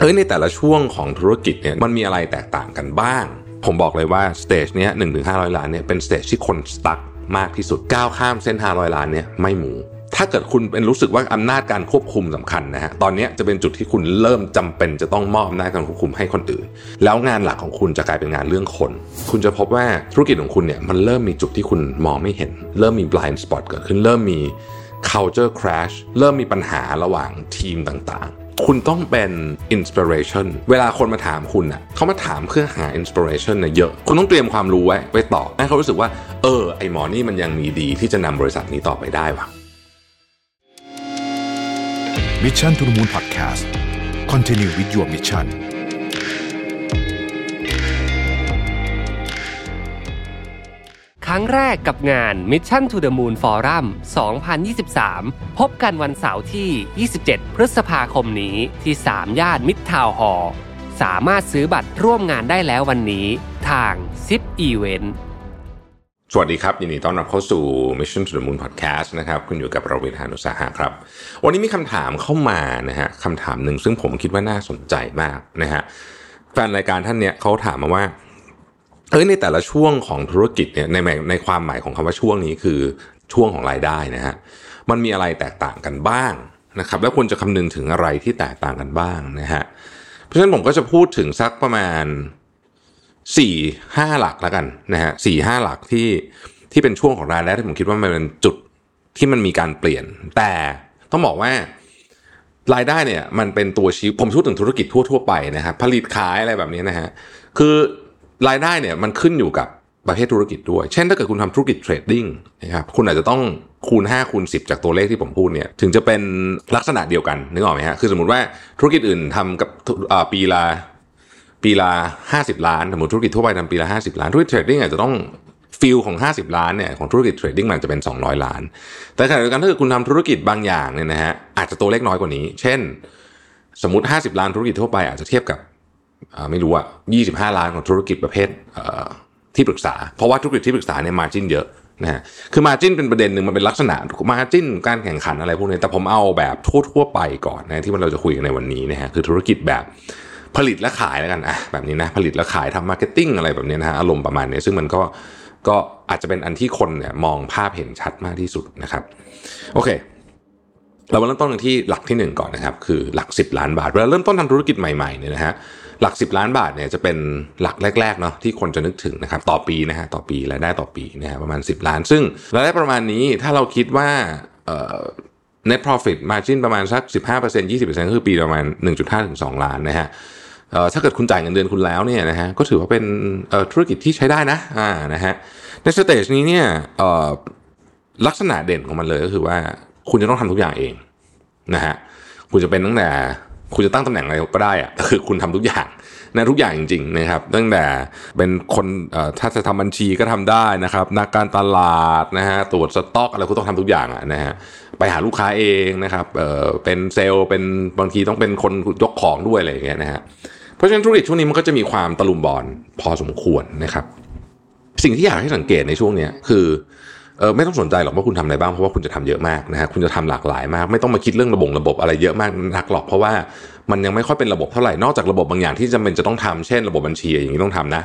เอ้ยในแต่ละช่วงของธุรกิจเนี่ยมันมีอะไรแตกต่างกันบ้าง ผมบอกเลยว่า stage เนี้ยหนึ่งถึงห้าร้อยล้านเนี่ยเป็น stage ที่คน stuck มากที่สุดก้าวข้ามเส้นห้าร้อยล้านเนี่ยไม่หมูถ้าเกิดคุณเป็นรู้สึกว่าอำนาจการควบคุมสำคัญนะฮะ ตอนนี้จะเป็นจุดที่คุณเริ่มจำเป็นจะต้องมอบอำนาจการควบคุมให้คนอื่น แล้วงานหลักของคุณจะกลายเป็นงานเรื่องคน คุณจะพบว่าธุรกิจของคุณเนี่ยมันเริ่มมีจุดที่คุณมองไม่เห็น เริ่มมี blind spot เกิดขึ้น เริ่มมี culture crash เริ่มมีปัญหาระหว่างทีมต่าง คุณต้องเป็น inspiration เวลาคนมาถามคุณอะเขามาถามเพื่อหา inspiration น่ะเยอะ คุณต้องเตรียมความรู้ไว้ไว้ตอบให้เขารู้สึกว่า เออ ไอหมอนี่มันยังมีดีที่จะนำบริษัทนี้ต่อไปได้วะ Mission to the Moon Podcast Continue with your mission ครั้งแรกกับงาน Mission to the Moon Forum 2023 พบกันวันเสาร์ที่ 27 พฤษภาคมนี้ที่ 3 ย่านมิตรทาวน์ฮอร์สามารถซื้อบัตรร่วมงานได้แล้ววันนี้ ทาง Zip Event สวัสดีครับ ยินดีต้อนรับเข้าสู่ Mission to the Moon Podcast นะครับคุณอยู่กับเราวิทานุสาหะครับ วันนี้มีคำถามเข้ามานะฮะคำถามหนึ่งซึ่งผมคิดว่าน่าสนใจมากนะฮะแฟนรายการท่านเนี้ยเขาถามมาว่า เอ้ยในแต่ละช่วงของธุรกิจเนี่ยในในความหมายของคำว่าช่วงนี้คือช่วงของรายได้นะฮะมันมีอะไรแตกต่างกันบ้างนะครับแล้วควรจะคำนึงถึงอะไรที่แตกต่างกันบ้างนะฮะเพราะฉะนั้นผมก็จะพูดถึงสักประมาณสี่ห้าหลักแล้วกันนะฮะสี่ห้าหลักที่ที่เป็นช่วงของรายได้ที่ผมคิดว่ามันเป็นจุดที่มันมีการเปลี่ยน แต่ต้องบอกว่ารายได้เนี่ยมันเป็นตัวชี้ผมพูดถึงธุรกิจทั่ว ๆ ไปนะครับผลิตขายอะไรแบบนี้นะฮะคือ รายได้เนี่ยมันขึ้นอยู่กับประเภทธุรกิจด้วย เช่นถ้าเกิดคุณทำธุรกิจ trading นะครับ คุณอาจจะต้องคูณ 5 คูณ 10 จากตัวเลขที่ผมพูดเนี่ย ถึงจะเป็นลักษณะเดียวกัน นึกออกไหมฮะ คือสมมติว่าธุรกิจอื่นทำกับปีละปีละ50 ล้าน สมมติธุรกิจทั่วไปทำปีละ50 ล้าน ธุรกิจ trading อาจจะต้อง feel ของ 50 ล้านเนี่ยของธุรกิจ trading มันจะเป็น 200 ล้าน แต่ขณะเดียวกันถ้าเกิดคุณทำธุรกิจบางอย่างเนี่ยนะฮะอาจจะตัวเลขน้อยกว่านี้ เช่น สมมติ 50 ล้านธุรกิจทั่วไปอาจจะเทียบกับ ไม่รู้อะ25 ล้านของธุรกิจประเภทที่ปรึกษา เพราะว่าธุรกิจที่ปรึกษาเนี่ย margin เยอะนะฮะคือ margin เป็นประเด็นหนึ่งมันเป็นลักษณะ margin การแข่งขันอะไรพวกนี้ แต่ผมเอาแบบทั่วๆไปก่อนนะที่เราจะคุยกันในวันนี้นะฮะคือธุรกิจแบบผลิตและขายแล้วกันอะแบบนี้นะผลิตและขายทำ marketing อะไรแบบนี้นะฮะอารมณ์ประมาณนี้ซึ่งมันก็ก็อาจจะเป็นอันที่คนเนี่ยมองภาพเห็นชัดมากที่สุดนะครับ โอเค เรามาเริ่มต้นกันที่หลักที่หนึ่งก่อนนะครับ คือหลัก 10 ล้านบาทเวลาเริ่มต้นทำธุรกิจใหม่ๆเนี่ยนะฮะหลัก 10 ล้านบาทเนี่ยจะเป็นหลักแรกๆเนาะที่คนจะนึกถึงนะครับต่อปีนะฮะต่อปีรายได้ต่อปีนะฮะประมาณ 10 ล้าน ซึ่งรายได้ประมาณนี้ถ้าเราคิดว่าเอ่อ net profit margin ประมาณสัก 15% 20%ก็คือปีประมาณ 1.5ถึง2ล้านนะฮะเอ่อถ้าเกิดคุณจ่ายเงินเดือนคุณแล้วเนี่ยนะฮะก็ถือว่าเป็นเอ่อธุรกิจที่ใช้ได้นะอ่านะฮะในสเตจนี้เนี่ยเอ่อลักษณะเด่นของมันเลยก็คือว่า คุณจะต้องทำทุกอย่างเองนะฮะคุณจะเป็นตั้งแต่คุณจะตั้งตำแหน่งอะไรก็ได้อะคือคุณทำทุกอย่างนะทุกอย่างจริงๆนะครับ ตั้งแต่เป็นคนถ้าจะทำบัญชีก็ทำได้นะครับ นักการตลาดนะฮะตรวจสต็อกอะไรคุณต้องทำทุกอย่างอะนะฮะไปหาลูกค้าเองนะครับเอ่อเป็นเซลล์เป็นบางทีต้องเป็นคนยกของด้วยอะไรอย่างเงี้ยนะฮะเพราะฉะนั้นธุรกิจช่วงนี้มันก็จะมีความตะลุมบอลพอสมควรนะครับ สิ่งที่อยากให้สังเกตในช่วงเนี้ยคือ เออไม่ต้องสนใจหรอกว่าคุณทำอะไรบ้างเพราะว่าคุณจะทำเยอะมากนะฮะคุณจะทำหลากหลายมาก ไม่ต้องมาคิดเรื่องระบบระบบอะไรเยอะมากนักหรอกเพราะว่ามันยังไม่ค่อยเป็นระบบเท่าไหร่นอกจากระบบบางอย่างที่จำเป็นจะต้องทำเช่น ระบบบัญชีอย่างนี้ต้องทำนะ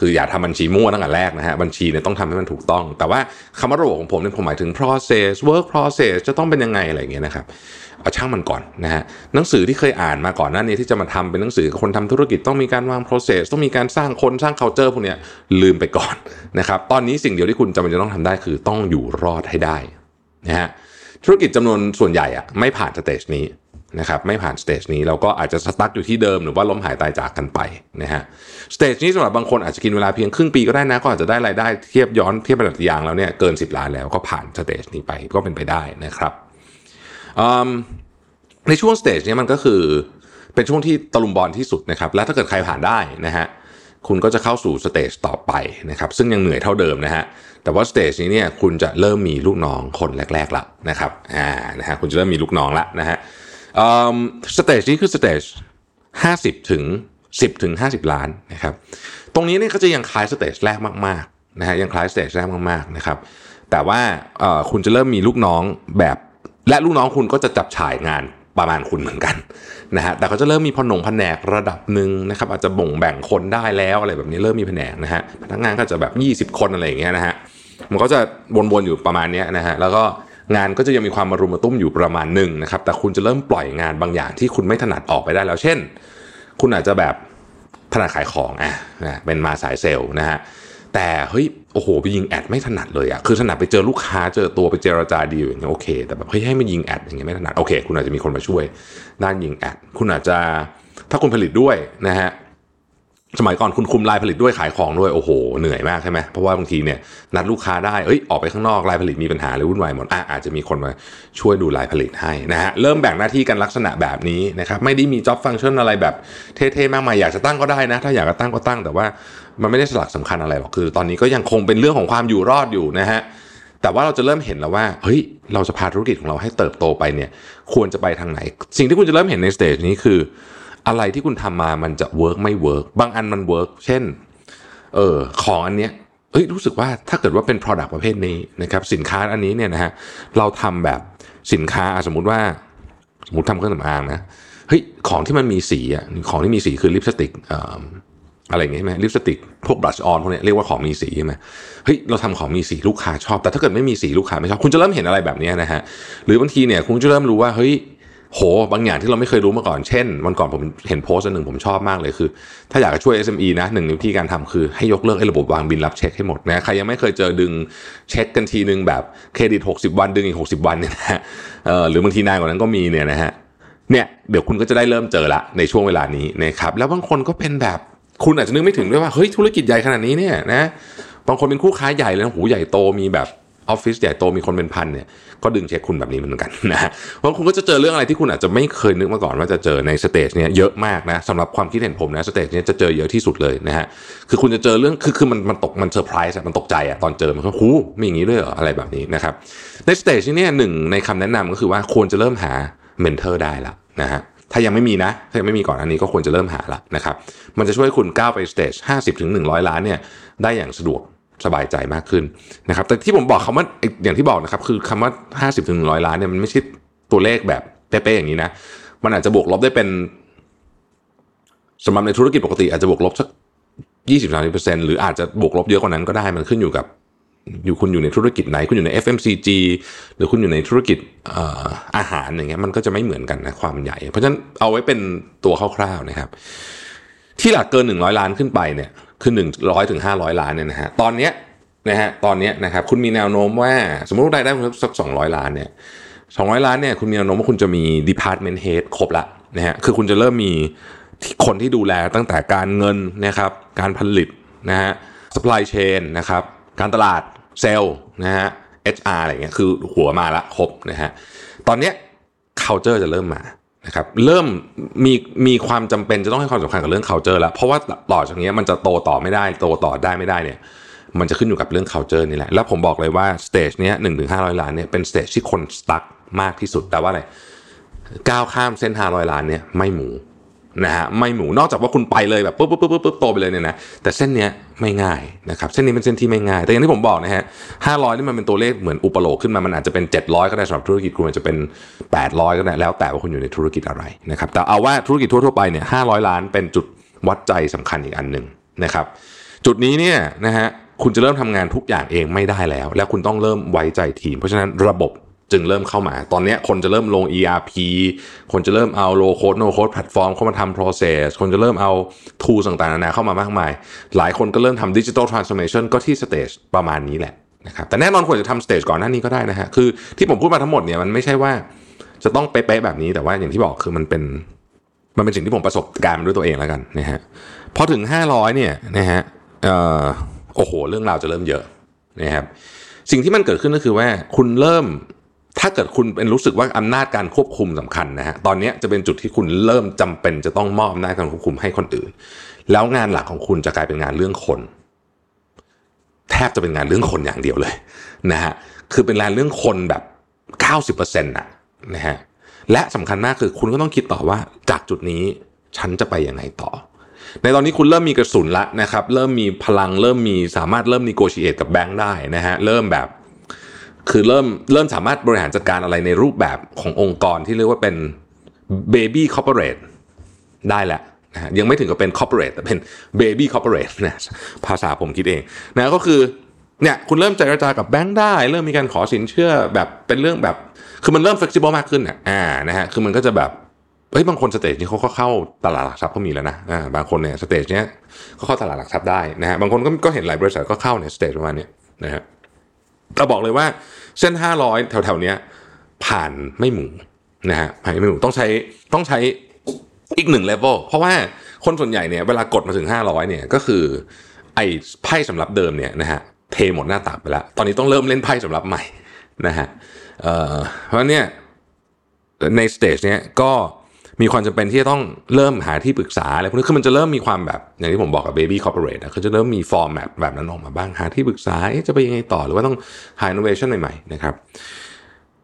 คืออย่าทำบัญชีมั่วตั้งแต่แรกนะฮะบัญชีเนี่ยต้องทำให้มันถูกต้อง แต่ว่าคำว่าระบบของผมเนี่ยผมหมายถึง process work process จะต้องเป็นยังไงอะไรอย่างเงี้ยนะครับเอาช่างมันก่อนนะฮะหนังสือที่เคยอ่านมาก่อนหน้านี้ที่จะมาทำเป็นหนังสือคนทำธุรกิจต้องมีการวาง process ต้องมีการสร้างคนสร้าง culture พวกเนี้ยลืมไปก่อนนะครับตอนนี้สิ่งเดียวที่คุณจำเป็นจะต้องทำได้คือต้องอยู่รอดให้ได้นะฮะธุรกิจจำนวนส่วนใหญ่อะไม่ผ่าน stage นี้ นะครับไม่ผ่าน stage นี้เราก็อาจจะ stuck อยู่ที่เดิมหรือว่าล้มหายตายจากกันไปนะฮะ stage นี้สำหรับบางคนอาจจะกินเวลาเพียงครึ่งปีก็ได้นะก็อาจจะได้รายได้เทียบย้อนเทียบระดับยางแล้วเนี่ยเกิน 10 ล้านแล้วก็ผ่าน stage นี้ไปก็เป็นไปได้นะครับในช่วง stage นี้มันก็คือเป็นช่วงที่ตะลุมบอลที่สุดนะครับและถ้าเกิดใครผ่านได้นะฮะคุณก็จะเข้าสู่ stage ต่อไปนะครับซึ่งยังเหนื่อยเท่าเดิมนะฮะแต่ว่า stage นี้เนี่ยคุณจะเริ่มมีลูกน้องคนแรกๆละนะครับอ่านะฮะคุณจะเริ่มมีลูกน้องละนะฮะ stage นี้คือ stage 50 ถึง 10 ถึง 50 ล้านนะครับ ตรงนี้เนี่ยก็จะยังคล้าย stage แรกมากๆนะฮะยังคล้าย stage แรกมากๆนะครับ แต่ว่าคุณจะเริ่มมีลูกน้องแบบ และลูกน้องคุณก็จะจับฉายงานประมาณคุณเหมือนกันนะฮะแต่เขาจะเริ่มมีพนงแผนกระดับหนึ่งนะครับอาจจะบ่งแบ่งคนได้แล้วอะไรแบบนี้เริ่มมีแผนกนะฮะพนักงานก็จะแบบ 20 คนอะไรอย่างเงี้ยนะฮะมันก็จะวนๆอยู่ประมาณนี้นะฮะแล้วก็ งานก็จะยังมีความมารุมมาตุ้มอยู่ประมาณหนึ่งนะครับ แต่คุณจะเริ่มปล่อยงานบางอย่างที่คุณไม่ถนัดออกไปได้แล้ว เช่น คุณอาจจะแบบถนัดขายของอะนะเป็นมาสายเซลล์นะฮะแต่เฮ้ยโอ้โหไปยิงแอดไม่ถนัดเลยอะคือถนัดไปเจอลูกค้าเจอตัวไปเจรจาดีอย่างเงี้ยโอเค แต่แบบเฮ้ยให้มันยิงแอดอย่างเงี้ยไม่ถนัดโอเค คุณอาจจะมีคนมาช่วยด้านยิงแอดคุณอาจจะถ้าคุณผลิตด้วยนะฮะ สมัยก่อนคุณคุมลายผลิตด้วยขายของด้วยโอ้โหเหนื่อยมากใช่ไหมเพราะว่าบางทีเนี่ยนัดลูกค้าได้เอ้ยออกไปข้างนอกลายผลิตมีปัญหาหรือวุ่นวายหมดอะอาจจะมีคนมาช่วยดูลายผลิตให้นะฮะเริ่มแบ่งหน้าที่กันลักษณะแบบนี้นะครับไม่ได้มี job function อะไรแบบเท่ๆมากมายอยากจะตั้งก็ได้นะ ถ้าอยากจะตั้งก็ตั้ง แต่ว่ามันไม่ได้สลักสำคัญอะไรหรอกคือ ตอนนี้ก็ยังคงเป็นเรื่องของความอยู่รอดอยู่นะฮะแต่ว่าเราจะเริ่มเห็นแล้วว่าเฮ้ยเราจะพาธุรกิจของเราให้เติบโตไปเนี่ยควรจะไปทางไหน สิ่งที่คุณจะเริ่มเห็นใน stage นี้คือ อะไรที่คุณทำมามันจะ work ไม่ work บางอันมัน work เช่นเออของอันเนี้ยเอ้ยรู้สึกว่าถ้าเกิดว่าเป็น product ประเภทนี้นะครับสินค้าอันนี้เนี่ยนะฮะเราทำแบบสินค้าสมมุติว่าสมมติทำเครื่องสำอางนะเฮ้ยของที่มันมีสีอะของที่มีสีคือลิปสติกอะไรอย่างเงี้ยใช่ไหมลิปสติกพวกบลัชออนพวกเนี้ยเรียกว่าของมีสีใช่ไหมเฮ้ยเราทำของมีสีลูกค้าชอบ แต่ถ้าเกิดไม่มีสีลูกค้าไม่ชอบ คุณจะเริ่มเห็นอะไรแบบนี้นะฮะหรือบางทีเนี่ยคุณจะเริ่มรู้ว่าเฮ้ย โหบางอย่างที่เราไม่เคยรู้มาก่อน เช่นวันก่อนผมเห็นโพสต์หนึ่งผมชอบมากเลยคือ ถ้าอยากจะช่วย SME นะหนึ่งในวิธีการทำคือให้ยกเลิกไอ้ระบบวางบินรับเช็คให้หมดนะใครยังไม่เคยเจอดึงเช็คกันทีนึงแบบเครดิต 60 วันดึงอีก 60 วันเนี่ยนะเออหรือบางทีนานกว่านั้นก็มีเนี่ยนะฮะเนี่ยเดี๋ยวคุณก็จะได้เริ่มเจอละในช่วงเวลานี้นะครับแล้วบางคนก็เป็นแบบคุณอาจจะนึกไม่ถึงด้วยว่าเฮ้ยธุรกิจใหญ่ขนาดนี้เนี่ยนะบางคนเป็นคู่ค้าใหญ่เลยนะหูใหญ่โตมีแบบ ออฟฟิศใหญ่โตมีคนเป็นพันเนี่ยก็ดึงเช็คคุณแบบนี้เหมือนกันนะเพราะคุณก็จะเจอเรื่องอะไรที่คุณอาจจะไม่เคยนึกมาก่อนว่าจะเจอใน stage เนี้ยเยอะมากนะสำหรับความคิดเห็นผมนะ stage เนี้ยจะเจอเยอะที่สุดเลยนะฮะคือคุณจะเจอเรื่องคือคือมันมันตกมันเซอร์ไพรส์มันตกใจอะตอนเจอมันก็หูมีอย่างนี้ด้วยเหรออะไรแบบนี้นะครับใน stage นี้เนี่ยหนึ่งในคำแนะนำก็คือว่าควรจะเริ่มหา mentor ได้ละนะฮะถ้ายังไม่มีนะ ถ้ายังไม่มีก่อนอันนี้ก็ควรจะเริ่มหาละนะครับ มันจะช่วยคุณก้าวไป stage 50ถึง100ล้านเนี่ยได้อย่างสะดวก สบายใจมากขึ้นนะครับ แต่ที่ผมบอกคำว่าอย่างที่บอกนะครับ คือคำว่า 50ถึง100 ล้านเนี่ยมันไม่ใช่ตัวเลขแบบเป๊ะๆอย่างนี้นะ มันอาจจะบวกลบได้เป็นสำหรับในธุรกิจปกติอาจจะบวกลบสัก20-30%หรืออาจจะบวกลบเยอะกว่านั้นก็ได้มันขึ้นอยู่กับ อยู่คุณอยู่ในธุรกิจไหน คุณอยู่ใน FMCG หรือคุณอยู่ในธุรกิจอาหารอย่างเงี้ยมันก็จะไม่เหมือนกันนะความใหญ่ เพราะฉะนั้นเอาไว้เป็นตัวคร่าวๆนะครับ ที่หลักเกิน 100 ล้านขึ้นไปเนี่ย คือ100ถึง500 ล้านเนี่ยนะฮะตอนเนี้ยนะฮะตอนเนี้ยนะครับคุณมีแนวโน้มว่า สมมติรายได้คุณสัก200 ล้านเนี่ย200 ล้านเนี่ยคุณมีแนวโน้มว่าคุณจะมี department head ครบละนะฮะคือคุณจะเริ่มมีคนที่ดูแลตั้งแต่การเงินนะครับการผลิตนะฮะ supply chain นะครับการตลาดเซลล์นะฮะ HR อะไรเงี้ยคือหัวมาละครบนะฮะตอนเนี้ย culture จะเริ่มมา นะครับเริ่มมีมีความจำเป็นจะต้องให้ความสำคัญกับเรื่อง culture แล้วเพราะว่าต่อจากนี้มันจะโตต่อไม่ได้โตต่อได้ไม่ได้เนี่ยมันจะขึ้นอยู่กับเรื่อง culture นี่แหละแล้วผมบอกเลยว่า stage เนี้ยหนึ่งถึงห้าร้อยล้านเนี่ยเป็น stage ที่คน stuckมากที่สุดแต่ว่าอะไรก้าวข้ามเส้นห้าร้อยล้านเนี่ยไม่หมู นะฮะไม่หมูนอกจากว่าคุณไปเลยแบบปุ๊บปุ๊บปุ๊บปุ๊บโตไปเลยเนี่ยนะแต่เส้นเนี้ยไม่ง่ายนะครับเส้นนี้เป็นเส้นที่ไม่ง่าย แต่อย่างที่ผมบอกนะฮะห้าร้อยนี่มันเป็นตัวเลขเหมือนอุปโลกขึ้นมามันอาจจะเป็น 700 ก็ได้สำหรับธุรกิจคุณอาจจะเป็น 800 ก็ได้แล้วแต่ว่าคุณอยู่ในธุรกิจอะไรนะครับแต่เอาว่าธุรกิจทั่วๆไปเนี่ยห้าร้อยล้านเป็นจุดวัดใจสำคัญอีกอันหนึ่งนะครับจุดนี้เนี่ยนะฮะคุณจะเริ่มทำงานทุกอย่างเองไม่ได้แล้ว แล้วคุณต้องเริ่มไว้ใจทีม เพราะฉะนั้นระบบ จึงเริ่มเข้ามา ตอนนี้คนจะเริ่มลง ERP คนจะเริ่มเอา low code no code platform เข้ามาทำ process คนจะเริ่มเอา tool ต่างๆนานาเข้ามามากมาย หลายคนก็เริ่มทำ digital transformation ก็ที่ stage ประมาณนี้แหละนะครับ แต่แน่นอนควรจะทำ stage ก่อนหน้านี้ก็ได้นะฮะ คือที่ผมพูดมาทั้งหมดเนี่ยมันไม่ใช่ว่าจะต้องเป๊ะๆแบบนี้ แต่ว่าอย่างที่บอกคือมันเป็นมันเป็นสิ่งที่ผมประสบการณ์ด้วยตัวเองแล้วกันนะฮะ พอถึง 500เนี่ยนะฮะโอ้โห เรื่องราวจะเริ่มเยอะนะครับ สิ่งที่มันเกิดขึ้นก็คือว่าคุณเริ่ม ถ้าเกิดคุณเป็นรู้สึกว่าอำนาจการควบคุมสำคัญนะฮะตอนนี้จะเป็นจุดที่คุณเริ่มจำเป็นจะต้องมอบอำนาจการควบคุมให้คนอื่น แล้วงานหลักของคุณจะกลายเป็นงานเรื่องคน แทบจะเป็นงานเรื่องคนอย่างเดียวเลยนะฮะคือเป็นงานเรื่องคนแบบ 90%นะนะฮะและสำคัญมากคือคุณก็ต้องคิดต่อว่าจากจุดนี้ฉันจะไปยังไงต่อ ในตอนนี้คุณเริ่มมีกระสุนละนะครับ เริ่มมีพลังเริ่มมีสามารถเริ่มมีโกชิเอตกับแบงค์ได้นะฮะเริ่มแบบ คือเริ่มเริ่มสามารถบริหารจัดการอะไรในรูปแบบขององค์กรที่เรียกว่าเป็น baby corporate ได้แหละนะฮะยังไม่ถึงกับเป็น corporate แต่เป็น baby corporate นะภาษาผมคิดเองนะก็คือเนี่ยคุณเริ่มเจรจากับแบงค์ได้ เริ่มมีการขอสินเชื่อแบบเป็นเรื่องแบบ คือมันเริ่ม flexible มากขึ้นอะอ่านะฮะคือมันก็จะแบบเฮ้ยบางคน stage นี้เขาก็เข้าตลาดหลักทรัพย์เขามีแล้วนะอ่าบางคนเนี่ย stage เนี้ยก็เข้าตลาดหลักทรัพย์ได้นะฮะบางคนก็ก็เห็นหลายบริษัทก็เข้าเนี่ย stage ประมาณนี้นะฮะ เราบอกเลยว่าเส้น 500 แถวๆเนี้ยผ่านไม่หมูนะฮะผ่านไม่หมูต้องใช้ต้องใช้อีกหนึ่งเลเวลเพราะว่าคนส่วนใหญ่เนี่ยเวลากดมาถึง 500เนี่ยก็คือไอ้ไพ่สำรับเดิมเนี่ยนะฮะเทหมดหน้าตักไปแล้ว ตอนนี้ต้องเริ่มเล่นไพ่สำรับใหม่นะฮะเพราะเนี่ยใน stage เนี้ยก็ มีความจำเป็นที่จะต้องเริ่มหาที่ปรึกษาอะไรพวกนี้คือมันจะเริ่มมีความแบบอย่างที่ผมบอกกับ Baby Corporate อะเขาจะเริ่มมี format แบบนั้นออกมาบ้างหาที่ปรึกษาจะไปยังไงต่อหรือว่าต้องหา innovation ใหม่ๆนะครับ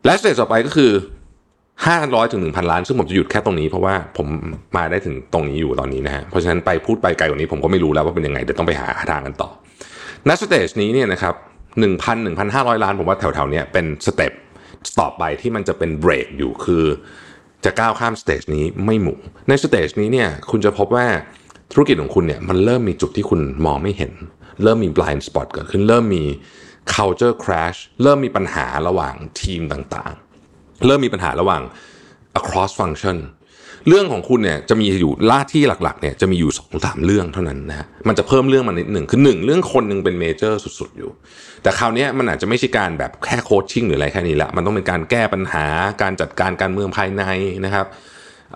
และ stage ต่อไปก็คือ 500ถึง1,000 ล้าน ซึ่งผมจะหยุดแค่ตรงนี้เพราะว่าผมมาได้ถึงตรงนี้อยู่ตอนนี้นะฮะเพราะฉะนั้นไปพูดไปไกลกว่านี้ผมก็ไม่รู้แล้วว่าเป็นยังไงเดี๋ยวต้องไปหาทางกันต่อณ stage นี้เนี่ยนะครับ1,000 1,500 ล้านผมว่าแถวๆเนี้ยเป็น step ต่อไปที่มันจะเป็นเบรกอยู่คือ จะก้าวข้าม stage นี้ไม่หมูใน stage นี้เนี่ยคุณจะพบว่าธุรกิจของคุณเนี่ยมันเริ่มมีจุดที่คุณมองไม่เห็น เริ่มมี blind spot เกิดขึ้นเริ่มมี culture clash เริ่มมีปัญหาระหว่างทีมต่างๆ เริ่มมีปัญหาระหว่าง across function เรื่องของคุณเนี่ยจะมีอยู่ล่าที่หลักๆเนี่ยจะมีอยู่สองสามเรื่องเท่านั้นนะฮะมันจะเพิ่มเรื่องมานิดหนึ่งคือหนึ่งเรื่องคนหนึ่งเป็น major สุดๆอยู่ แต่คราวนี้มันอาจจะไม่ใช่การแบบแค่โคชชิ่งหรืออะไรแค่นี้ละมันต้องเป็นการแก้ปัญหาการจัดการการเมืองภายในนะครับ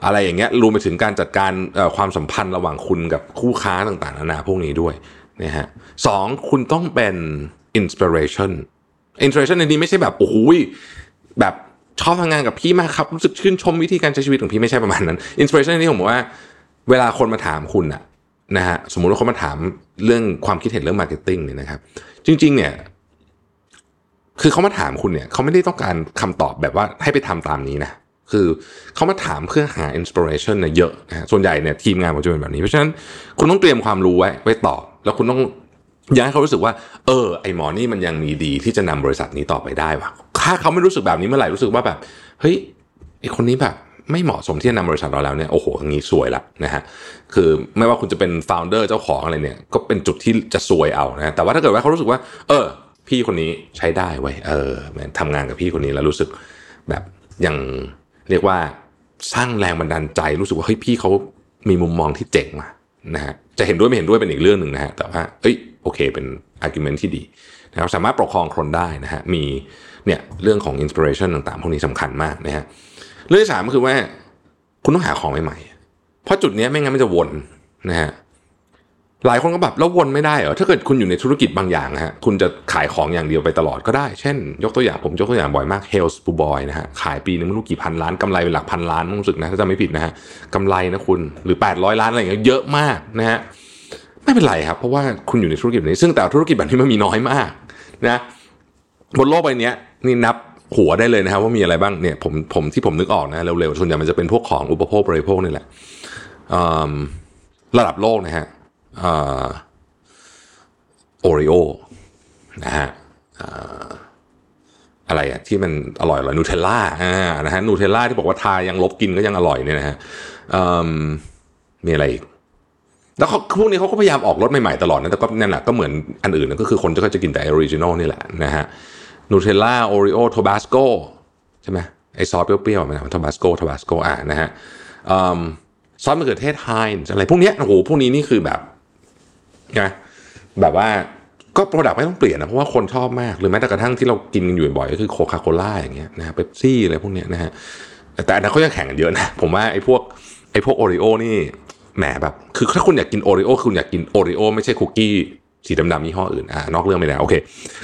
อะไรอย่างเงี้ยรวมไปถึงการจัดการความสัมพันธ์ระหว่างคุณกับคู่ค้าต่างๆนานาพวกนี้ด้วยนะฮะสองคุณต้องเป็น inspiration inspiration ในนี้ไม่ใช่แบบโอ้โหแบบ ชอบทำงานกับพี่มากครับรู้สึกชื่นชมวิธีการใช้ชีวิตของพี่ไม่ใช่ประมาณนั้น inspiration ในนี้ผมบอกว่า เวลาคนมาถามคุณอะนะฮะสมมุติว่าเขามาถามเรื่องความคิดเห็นเรื่อง marketing เนี่ยนะครับ จริง ๆ เนี่ย คือเขามาถามคุณเนี่ยเขาไม่ได้ต้องการคำตอบแบบว่าให้ไปทำตามนี้นะคือเขามาถามเพื่อหา inspiration เนี่ยเยอะนะส่วนใหญ่เนี่ยทีมงานผมจะเป็นแบบนี้ เพราะฉะนั้นคุณต้องเตรียมความรู้ไว้ไว้ตอบ แล้วคุณต้องอยากให้เขารู้สึกว่า เออ ไอหมอนี่มันยังมีดีที่จะนำบริษัทนี้ต่อไปได้วะ ถ้าเขาไม่รู้สึกแบบนี้เมื่อไหร่รู้สึกว่าแบบเฮ้ยไอคนนี้แบบไม่เหมาะสมที่จะนำบริษัทเราแล้วเนี่ยโอ้โหอย่างนี้ซวยละนะฮะคือไม่ว่าคุณจะเป็นฟ o u เดอร์เจ้าของอะไรเนี่ยก็เป็นจุดที่จะซวยเอานะแต่ว่าถ้าเกิดว่าเขารู้สึกว่า เออ พี่คนนี้ใช้ได้ไว้เออทำงานกับพี่คนนี้แล้วรู้สึกแบบยังเรียกว่าสร้างแรงบันดาลใจรู้สึกว่าเฮ้ยพี่เขามีมุมมองที่เจ๋งมานะฮะจะเห็นด้วยไม่เห็นด้วยเป็นอีกเรื่องหนึ่งนะฮะแต่ว่าเอ้ยโอเคเป็น argument ที่ดี นะครับสามารถปกครองคนได้นะฮะมีเนี่ยเรื่องของ inspiration ต่างๆ พวกนี้สำคัญมากนะฮะเรื่องที่สามก็คือว่าคุณต้องหาของใหม่ๆ เพราะจุดนี้ไม่งั้นมันจะวนนะฮะหลายคนก็แบบแล้ววนไม่ได้เหรอถ้าเกิดคุณอยู่ในธุรกิจบางอย่างนะฮะคุณจะขายของอย่างเดียวไปตลอดก็ได้ เช่น ยกตัวอย่างผมยกตัวอย่างบ่อยมาก h e l s ปูบอยนะฮะขายปีนึงไม่รู้กี่พันล้านกำไรเป็นหลักพันล้านรู้สึกนะถ้าจำไม่ผิดนะฮะกำไรนะคุณหรือ 800 ล้านอะไรอย่างเงี้ยเยอะมากนะฮะ ไม่เป็นไรครับ เพราะว่าคุณอยู่ในธุรกิจนี้ ซึ่งแต่ธุรกิจแบบนี้มันมีน้อยมากนะบนโลกใบนี้นี่นับหัวได้เลยนะครับว่ามีอะไรบ้างเนี่ยผมผมที่ผมนึกออกนะเร็วๆส่วนใหญ่มันจะเป็นพวกของอุปโภคบริโภคนี่แหละระดับโลกนะฮะโอริโอนะฮะอะไรอะที่มันอร่อยอร่อยนูเทลล่าอ่านะฮะนูเทลล่าที่บอกว่าทายังลบกินก็ยังอร่อยเนี่ยนะฮะมีอะไรอีก แล้วเขาพวกนี้เขาก็พยายามออกรสใหม่ๆตลอดนะแต่ก็นั่นแหละก็เหมือนอันอื่นก็คือคนก็จะกินแต่ original นี่แหละนะฮะ Nutella Oreo Tabasco ใช่ไหมไอซอสเปรี้ยวๆมัน Tabasco Tabasco อ่านะฮะซอสมะเขือเทศ Heinz อะไรพวกนี้โอ้โหพวกนี้นี่คือแบบนะแบบว่าก็ product ไม่ต้องเปลี่ยนนะเพราะว่าคนชอบมากหรือแม้แต่กระทั่งที่เรากินกันอยู่บ่อยก็คือ Coca-Cola อย่างเงี้ยนะฮะเบปซี่อะไรพวกเนี้ยนะฮะแต่อันนั้นเขายังแข่งกันเยอะนะผมว่าไอ้พวกไอ้พวก Oreo นี่ แหมแบบคือถ้าคุณอยากกิน Oreo คุณอยากกิน Oreo ไม่ใช่คุกกี้สีดำๆยี่ห้ออื่นอ่านอกเรื่องไปแล้วโอเค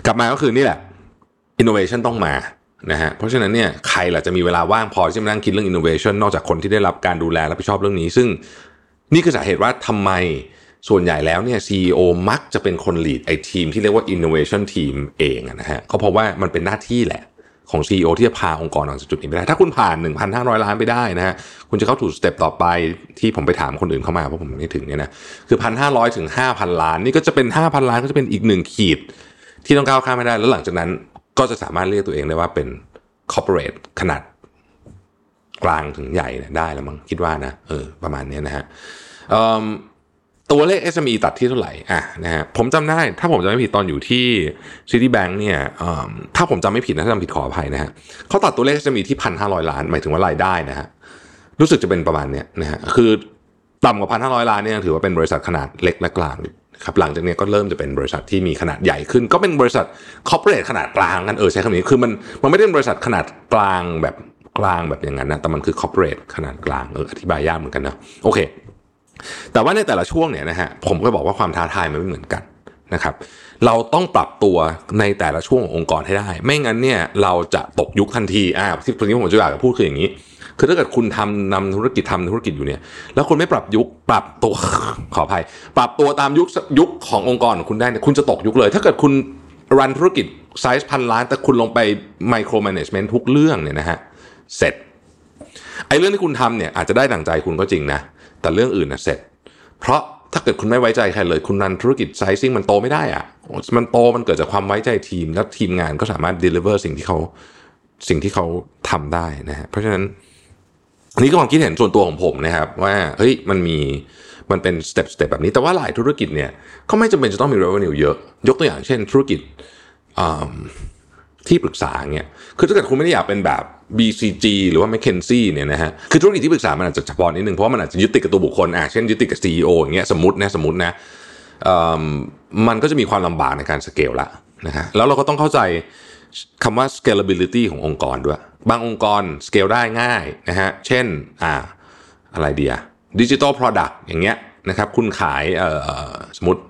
กลับมาก็คือนี่แหละอินโนเวชันต้องมานะฮะเพราะฉะนั้นเนี่ยใครล่ะจะมีเวลาว่างพอที่จะมานั่งคิดเรื่องอินโนเวชันนอกจากคนที่ได้รับการดูแลรับผิดชอบเรื่องนี้ ซึ่งนี่คือสาเหตุว่าทำไมส่วนใหญ่แล้วเนี่ย CEO มักจะเป็นคน lead ไอ้ทีมที่เรียกว่า innovation team เองนะฮะก็เพราะว่ามันเป็นหน้าที่แหละ ของ CEO ที่จะพาองค์กรออกจากจุดนี้ไปได้ ถ้าคุณผ่าน 1,500 ล้านไปได้นะฮะคุณจะเข้าถูกสเต็ปต่อไปที่ผมไปถามคนอื่นเข้ามาเพราะผมไม่ถึงเนี่ยนะคือ 1,500 ถึง 5,000 ล้าน นี่ก็จะเป็น 5,000 ล้านก็จะเป็นอีกหนึ่งขีด ที่ต้องก้าวข้ามไม่ได้ แล้วหลังจากนั้นก็จะสามารถเรียกตัวเองได้ว่าเป็น corporate ขนาดกลางถึงใหญ่ได้แล้วมั้งคิดว่านะเออประมาณนี้นะฮะ ตัวเลข SME ตัดที่เท่าไหร่อะนะฮะผมจำได้ถ้าผมจำไม่ผิดตอนอยู่ที่ Citibank เนี่ยถ้าผมจำไม่ผิดนะถ้าจำผิดขออภัยนะฮะเขาตัดตัวเลข SME ที่พันห้าร้อยล้าน หมายถึงว่ารายได้นะฮะรู้สึกจะเป็นประมาณเนี้ยนะฮะคือต่ำกว่าพันห้าร้อยล้านเนี่ยถือว่าเป็นบริษัทขนาดเล็กและกลางครับหลังจากนี้ก็เริ่มจะเป็นบริษัทที่มีขนาดใหญ่ขึ้น ก็เป็นบริษัท corporate ขนาดกลางกันเออใช้คำนี้คือมันมันไม่ได้เป็นบริษัทขนาดกลางแบบกลางแบบอย่างนั้นนะแต่มันคือ corporate ขนาดกลางเอออธิบายยากเหมือนกันนะโอเค แต่ว่าในแต่ละช่วงเนี่ยนะฮะผมก็บอกว่าความท้าทายมันไม่เหมือนกันนะครับเราต้องปรับตัวในแต่ละช่วงขององค์กรให้ได้ ไม่งั้นเนี่ยเราจะตกยุคทันทีอ่าที่ตรงนี้ผมจะอยากจะพูดคืออย่างนี้ คือถ้าเกิดคุณทำนำธุรกิจทำธุรกิจอยู่เนี่ย แล้วคุณไม่ปรับยุคปรับตัวขออภัย ปรับตัวตามยุคยุคขององค์กรของคุณได้เนี่ยคุณจะตกยุคเลย ถ้าเกิดคุณรันธุรกิจไซส์พันล้าน แต่คุณลงไปไมโครแมネจเมนต์ทุกเรื่องเนี่ยนะฮะเสร็จไอ้เรื่องที่คุณทำเนี่ยอาจจะได้ดั่งใจคุณก็จริงนะ แต่เรื่องอื่นนะเสร็จ เพราะถ้าเกิดคุณไม่ไว้ใจใครเลย คุณ run ธุรกิจ sizing มันโตไม่ได้อะมันโตมันเกิดจากความไว้ใจทีม แล้วทีมงานก็สามารถ deliver สิ่งที่เขาสิ่งที่เขาทำได้นะฮะเพราะฉะนั้นอันนี้ก็ความคิดเห็นส่วนตัวของผมนะครับ ว่าเฮ้ยมันมีมันเป็น step step แบบนี้แต่ว่าหลายธุรกิจเนี่ยก็ไม่จำเป็นจะต้องมี revenue เยอะ ยกตัวอย่างเช่นธุรกิจที่ปรึกษาเนี่ยคือถ้าเกิดคุณไม่ได้อยากเป็นแบบ BCG หรือว่า McKinsey เนี่ยนะฮะคือธุรกิจที่ปรึกษามันอาจจะเฉพาะนิดนึงเพราะมันอาจจะยึดติดกับตัวบุคคลอะเช่นยึดติดกับ CEO อย่างเงี้ยสมมตินะสมมตินะมันก็จะมีความลำบากในการสเกลละนะฮะแล้วเราก็ต้องเข้าใจคำว่า scalability ขององค์กรด้วย บางองค์กรสเกลได้ง่ายนะฮะเช่นอ่าอะไรเดียดิจิ t a ล product อย่างเงี้ยนะครับคุณขายสมมติ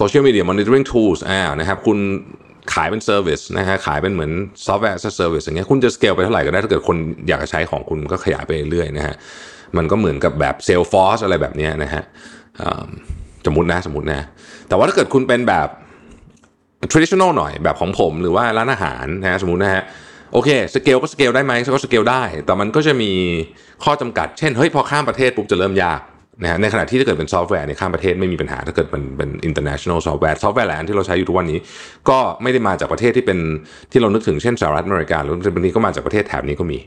social media monitoring tools อ่านะครับคุณ ขายเป็น service นะฮะขายเป็นเหมือนซอฟต์แวร์ service อย่างเงี้ยคุณจะสเกลไปเท่าไหร่ก็ได้ถ้าเกิดคนอยากจะใช้ของคุณก็ขยายไปเรื่อยนะฮะมันก็เหมือนกับแบบ Salesforce อะไรแบบนี้นะฮะสมมตินะสมมตินะ แต่ว่าถ้าเกิดคุณเป็นแบบ traditional หน่อยแบบของผมหรือว่าร้านอาหารนะฮะสมมตินะฮะโอเคสเกลก็สเกลได้ไหมก็สเกลได้ แต่มันก็จะมีข้อจำกัด เช่นเฮ้ยพอข้ามประเทศปุ๊บจะเริ่มยาก นะฮะในขณะที่ถ้าเกิดเป็นซอฟต์แวร์ในข้ามประเทศไม่มีปัญหาถ้าเกิดเป็นเป็น international ซอฟต์แวร์ซอฟต์แวร์หลายอันที่เราใช้อยู่ทุกวันนี้ ก็ไม่ได้มาจากประเทศที่เป็นที่เรานึกถึงเช่นสหรัฐอเมริกาหรือบางทีก็มาจากประเทศแถบนี้ก็มี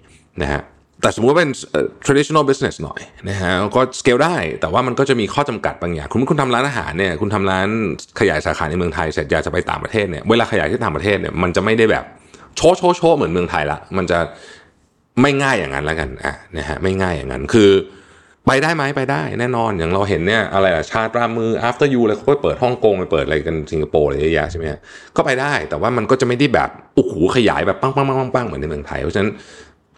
นะฮะแต่สมมติว่าเป็น traditional business หน่อยนะฮะก็สเกลได้ แต่ว่ามันก็จะมีข้อจำกัดบางอย่าง คุณคุณทำร้านอาหารเนี่ยคุณทำร้านขยายสาขาในเมืองไทยเสร็จอยากจะไปต่างประเทศเนี่ยเวลาขยายที่ต่างประเทศเนี่ยมันจะไม่ได้แบบโชว์โชว์โชว์เหมือนเมืองไทยละมันจะไม่ง่ายอย่างนั้นแล้วกันอะนะฮะไม่ง่ายอย่างนั้นคือ ไปได้ไหมไปได้แน่นอนอย่างเราเห็นเนี่ยอะไรอะชาติรามือ after you อะไรเขาก็เปิดฮ่องกงไปเปิดอะไรกันสิงคโปร์อะไรเยอะแยะใช่ไหมก็ไปได้แต่ว่ามันก็จะไม่ได้แบบโอ้โหขยายแบบปังปังปังปังปังเหมือนในเมืองไทย เพราะฉะนั้น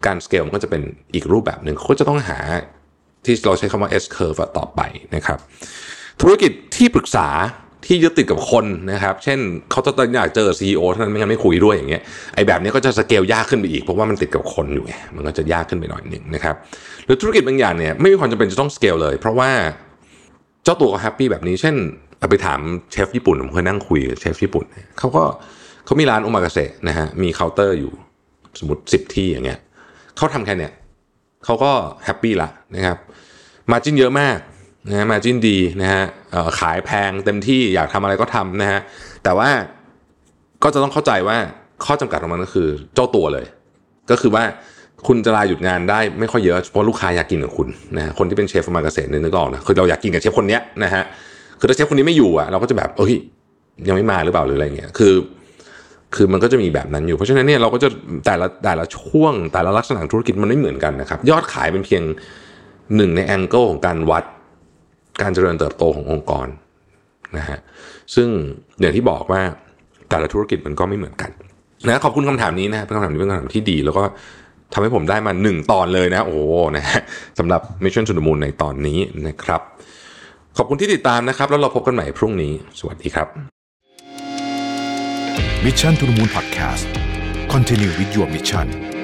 การสเกลมันก็จะเป็นอีกรูปแบบหนึ่งเขาจะต้องหาที่เราใช้คำว่า S curve ต่อไปนะครับ ธุรกิจที่ปรึกษา ที่ยึดติดกับคนนะครับ เช่นเขาจะต้องอยากเจอ CEO เท่านั้นไม่งั้นไม่คุยด้วยอย่างเงี้ยไอ้แบบนี้ก็จะสเกลยากขึ้นไปอีกเพราะว่ามันติดกับคนอยู่ไงมันก็จะยากขึ้นไปหน่อยหนึ่งนะครับหรือธุรกิจบางอย่างเนี่ยไม่มีความจำเป็นจะต้องสเกลเลย เพราะว่าเจ้าตัวก็ happy แบบนี้ เช่นเอาไปถามเชฟญี่ปุ่นผมเคยนั่งคุยกับเชฟญี่ปุ่นเขาก็เขามีร้านโอมากาเสะนะฮะมีเคาน์เตอร์อยู่สมมติสิบที่อย่างเงี้ยเขาทำแค่เนี้ยเขาก็ happy ละนะครับ margin เยอะมาก นะ margin ดีนะฮะขายแพงเต็มที่อยากทำอะไรก็ทำนะฮะแต่ว่าก็จะต้องเข้าใจว่าข้อจำกัดของมันก็คือเจ้าตัวเลย ก็คือว่าคุณจะลาหยุดงานได้ไม่ค่อยเยอะเพราะลูกค้าอยากกินกับคุณนะคนที่เป็นเชฟมากาเกษตรนึกออกนะคือเราอยากกินกับเชฟคนเนี้ยนะฮะคือถ้าเชฟคนนี้ไม่อยู่อะเราก็จะแบบเอ้ยยังไม่มาหรือเปล่าหรืออะไรเงี้ยคือ คือมันก็จะมีแบบนั้นอยู่ เพราะฉะนั้นเนี่ยเราก็จะแต่ละแต่ละช่วงแต่ละลักษณะธุรกิจมันไม่เหมือนกันนะครับ ยอดขายเป็นเพียงหนึ่งในแองเกิลของการวัด การเจริญเติบโตขององค์กรนะฮะซึ่งอย่างที่บอกว่าแต่ละธุรกิจมันก็ไม่เหมือนกันนะขอบคุณคำถามนี้นะเป็นคำถามที่เป็นคำถามที่ดี แล้วก็ทำให้ผมได้มาหนึ่งตอนเลยนะ โอ้โหนะฮะสำหรับ Mission to the Moon ในตอนนี้นะครับ ขอบคุณที่ติดตามนะครับ แล้วเราพบกันใหม่พรุ่งนี้ สวัสดีครับ Mission to the Moon Podcast Continue with your mission